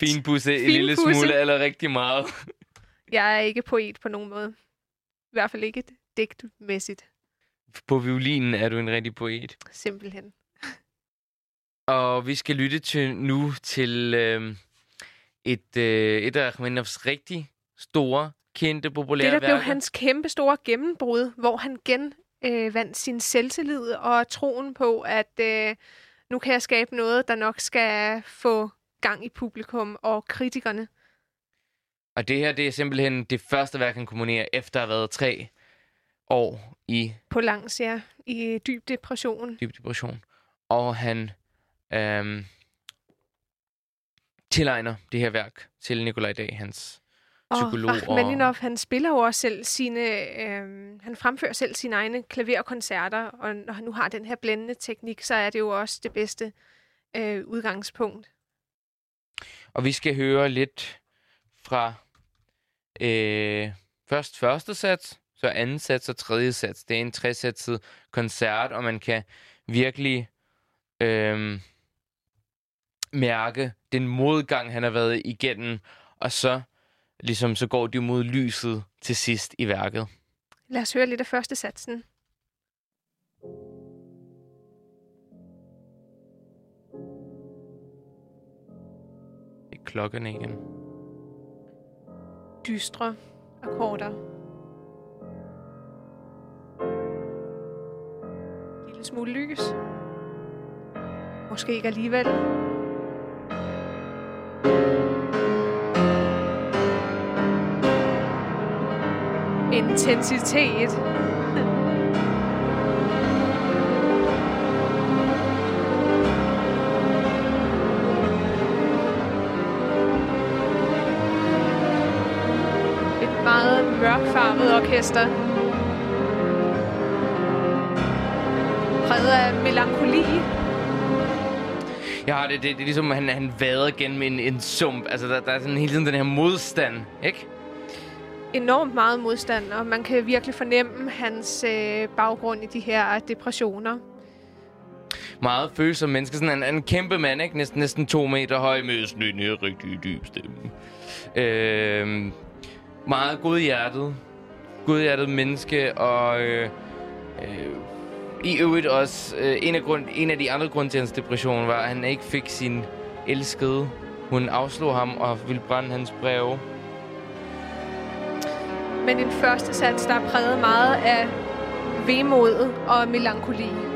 Finpusse en Finpudse. lille smule eller rigtig meget. Jeg er ikke poet på nogen måde. I hvert fald ikke digtmæssigt, På violinen er du en rigtig poet. simpelthen. Og vi skal lytte til nu til øh, et, øh, et af Rachmaninovs rigtig store, kendte, populære Det, der blev værker. hans kæmpe store gennembrud, hvor han gen øh, vandt sin selvtillid og troen på, at øh, nu kan jeg skabe noget, der nok skal få gang i publikum og kritikerne. Og det her, det er simpelthen det første værk, han komponerer, efter at have været tre år i På langs, ja, i dyb depression. dyb depression. Og han øhm, tilegner det her værk til Nikolaj Dag, hans psykolog. Og Rachmaninoff, han spiller jo også selv sine, øh, han fremfører selv sine egne klaverkoncerter, og når han nu har den her blændende teknik, så er det jo også det bedste øh, udgangspunkt. Og vi skal høre lidt fra øh, først første sats, så anden sats og tredje sats. Det er en tresatset koncert, og man kan virkelig øh, mærke den modgang, han har været igennem, og så ligesom så går de mod lyset til sidst i værket. Lad os høre lidt af første satsen. thank you klokkerne igen. Dystre akkorder. Lille smule lys. Måske ikke alligevel. Intensitet. mørkfarvet orkester. Præget af melankoli. Ja, det, det, det er ligesom, han, han vader gennem en, en sump. Altså, der, der er sådan hele tiden den her modstand, ikke? enormt meget modstand, og man kan virkelig fornemme hans øh, baggrund i de her depressioner. Meget følsom menneske. Sådan en, en kæmpe mand, ikke? Næsten, næsten to meter høj med sådan en her rigtig dyb stemme. Øh, meget godhjertet. Godhjertet menneske, og øh, øh, i øvrigt også øh, en, af grund, en af de andre grunde til hans depression var, at han ikke fik sin elskede. Hun afslog ham og ville brænde hans breve. Men den første sats, der er præget meget af vemodet og melankoli.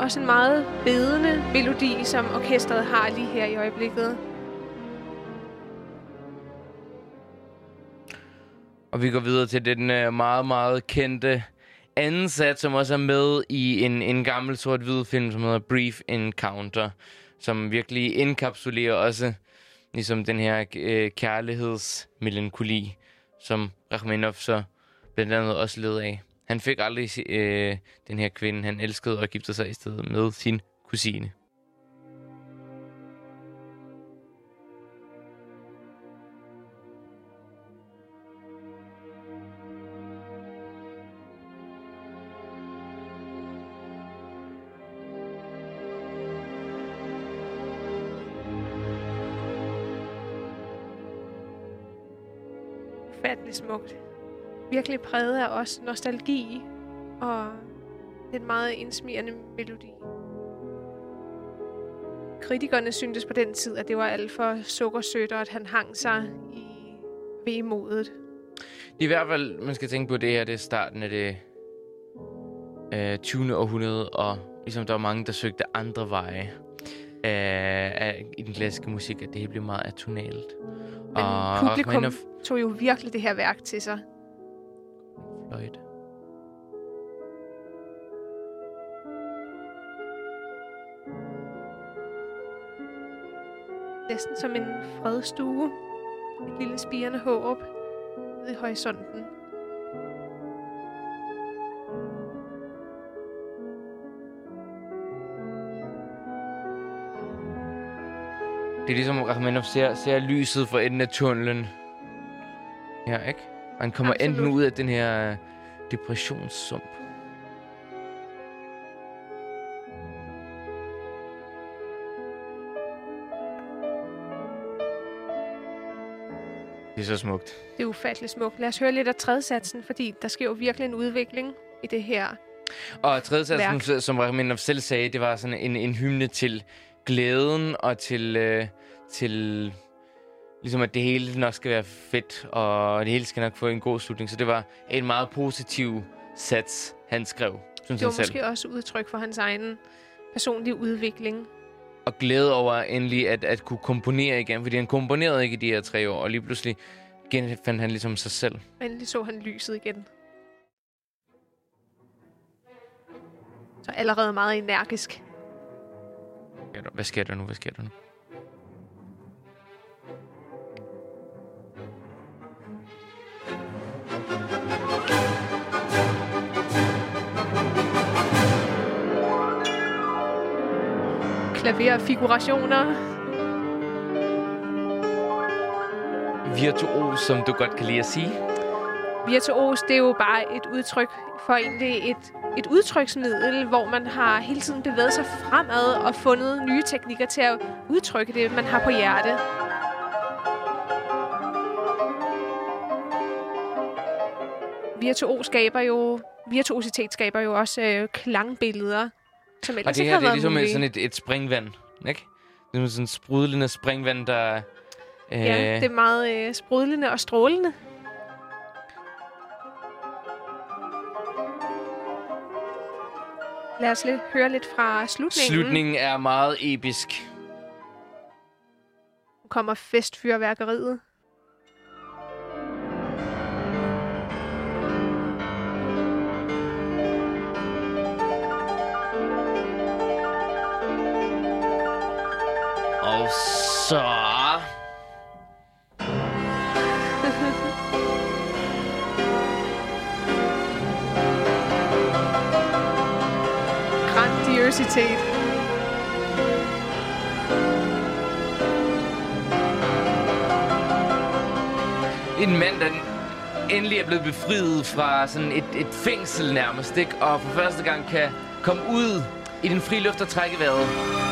Også en meget bedende melodi, som orkestret har lige her i øjeblikket. Og vi går videre til den øh, meget, meget kendte anden sats, som også er med i en, en gammel sort-hvid film, som hedder Brief Encounter, som virkelig indkapsulerer også ligesom den her øh, kærlighedsmelankoli, som Rachmaninoff så blandt andet også led af. Han fik aldrig øh, den her kvinde, han elskede og giftede sig i stedet med sin kusine. Ufattelig smukt. Virkelig præget af også nostalgi og den meget indsmirrende melodi. Kritikerne syntes på den tid, at det var alt for sukkersødt, og at han hang sig i vemodet. I hvert fald, man skal tænke på, det her det er starten af det øh, 20. århundrede, og ligesom der var mange, der søgte andre veje øh, af, i den klassiske musik, at det her blev meget atonalt. Men og publikum Rachmaninoff... tog jo virkelig det her værk til sig. Fløjt. Næsten som en fredstue. Et lille spirende håb i horisonten. Det er ligesom, Rachmaninoff ser, ser lyset for enden af tunnelen. Ja, ikke? Han kommer Absolut. enten ud af den her depressionssump. Det er så smukt. Det er ufatteligt smukt. Lad os høre lidt af tredjesatsen, fordi der sker jo virkelig en udvikling i det her. Og tredje Værk. som Rachmaninoff selv sagde, det var sådan en, en hymne til glæden og til, øh, til ligesom at det hele nok skal være fedt, og det hele skal nok få en god slutning. Så det var en meget positiv sats, han skrev, synes Det var han selv. måske også udtryk for hans egen personlige udvikling. Og glæde over endelig at, at kunne komponere igen, fordi han komponerede ikke i de her tre år, og lige pludselig genfandt han ligesom sig selv. Og endelig så han lyset igen. Så allerede meget energisk. Hvad sker der nu? Hvad sker der nu? Klaverfigurationer. Virtuos, som du godt kan lide at sige. Virtuos, det er jo bare et udtryk for egentlig et, et udtryksmiddel, hvor man har hele tiden bevæget sig fremad og fundet nye teknikker til at udtrykke det, man har på hjerte. Virtuos skaber jo, virtuositet skaber jo også øh, klangbilleder, som Og ellers det ikke her, det er ligesom mulige. sådan et, et springvand, ikke? Det er sådan et sprudlende springvand, der... Øh, Ja, det er meget øh, sprudlende og strålende. Lad os lidt, høre lidt fra slutningen. Slutningen er meget episk. Nu kommer festfyrværkeriet. så... Grandiositet. En mand, der endelig er blevet befriet fra sådan et, et fængsel nærmest, ikke? Og for første gang kan komme ud i den frie luft og trække vejret.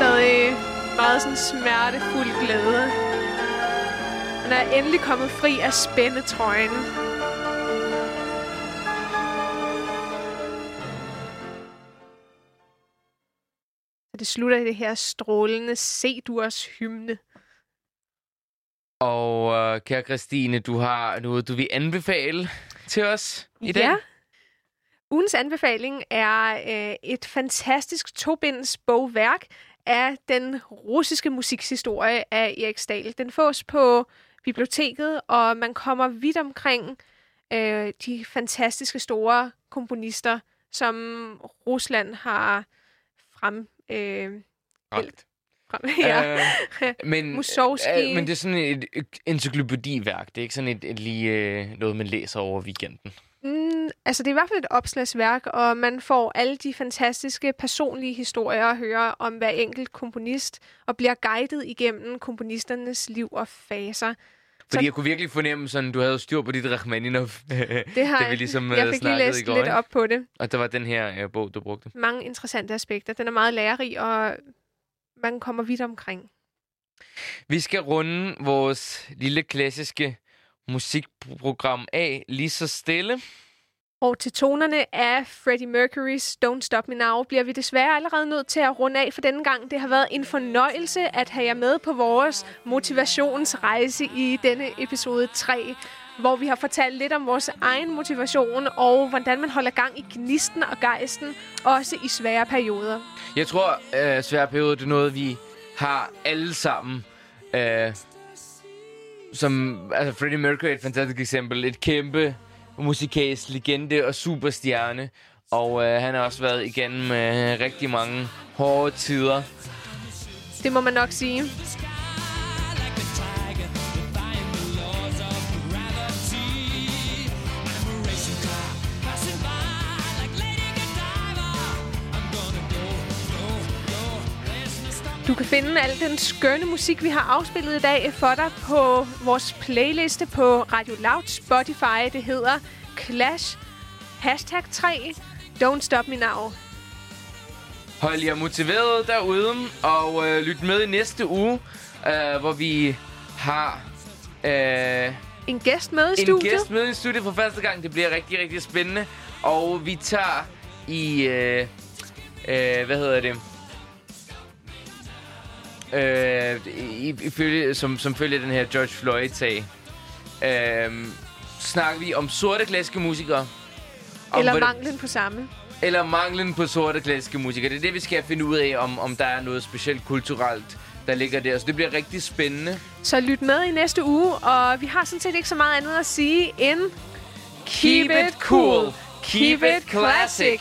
Stadig meget sådan smertefuld glæde. Han er endelig kommet fri af spændetrøjen. Så det slutter i det her strålende C-durs hymne. Og øh, kære Christine, du har noget, du vil anbefale til os i dag? Ja. Ugens anbefaling er øh, et fantastisk tobinds bogværk af den russiske musikshistorie af Erik Stahl. Den fås på biblioteket, og man kommer vidt omkring øh, de fantastiske store komponister, som Rusland har frem... Øh, frem ja. Øh, men, Mussorgsky. øh, men det er sådan et et encyklopædiværk. Det er ikke sådan et, et lige øh, noget, man læser over weekenden. Altså, det er i hvert fald et opslagsværk, og man får alle de fantastiske personlige historier at høre om hver enkelt komponist, og bliver guidet igennem komponisternes liv og faser. Fordi jeg kunne virkelig fornemme, sådan, du havde styr på dit Rachmaninov, Det har da vi jeg. ligesom jeg øh, fik lige læst i går. lidt op på det. Og der var den her øh, bog, du brugte. Mange interessante aspekter. Den er meget lærerig, og man kommer vidt omkring. Vi skal runde vores lille klassiske musikprogram af lige så stille. Og til tonerne af Freddie Mercury's Don't Stop Me Now bliver vi desværre allerede nødt til at runde af for denne gang. Det har været en fornøjelse at have jer med på vores motivationsrejse i denne episode 3, hvor vi har fortalt lidt om vores egen motivation og hvordan man holder gang i gnisten og gejsten, også i svære perioder. Jeg tror, øh, svære perioder det er noget, vi har alle sammen. Øh, som, altså Freddie Mercury er et fantastisk eksempel. Et kæmpe musikalsk legende og superstjerne. Og øh, han har også været igennem øh, rigtig mange hårde tider. Det må man nok sige. Du kan finde al den skønne musik, vi har afspillet i dag for dig på vores playliste på Radio Loud Spotify. Det hedder Clash Hashtag 3 Don't Stop Me Now. Hold jer motiveret derude, og øh, lyt med i næste uge, øh, hvor vi har øh, En gæst med i en studiet. gæst med i studiet for første gang. Det bliver rigtig, rigtig spændende. Og vi tager i... Øh, øh, hvad hedder det? Øh, i, ifølge, som, som følger den her George Floyd-sag. Øh, snakker vi om sorte klassiske musikere. Om Eller manglen på samme. eller manglen på sorte klassiske musikere. Det er det, vi skal finde ud af, om, om der er noget specielt kulturelt, der ligger der. Så det bliver rigtig spændende. Så lyt med i næste uge, og vi har sådan set ikke så meget andet at sige end... Keep it cool. Keep it classic.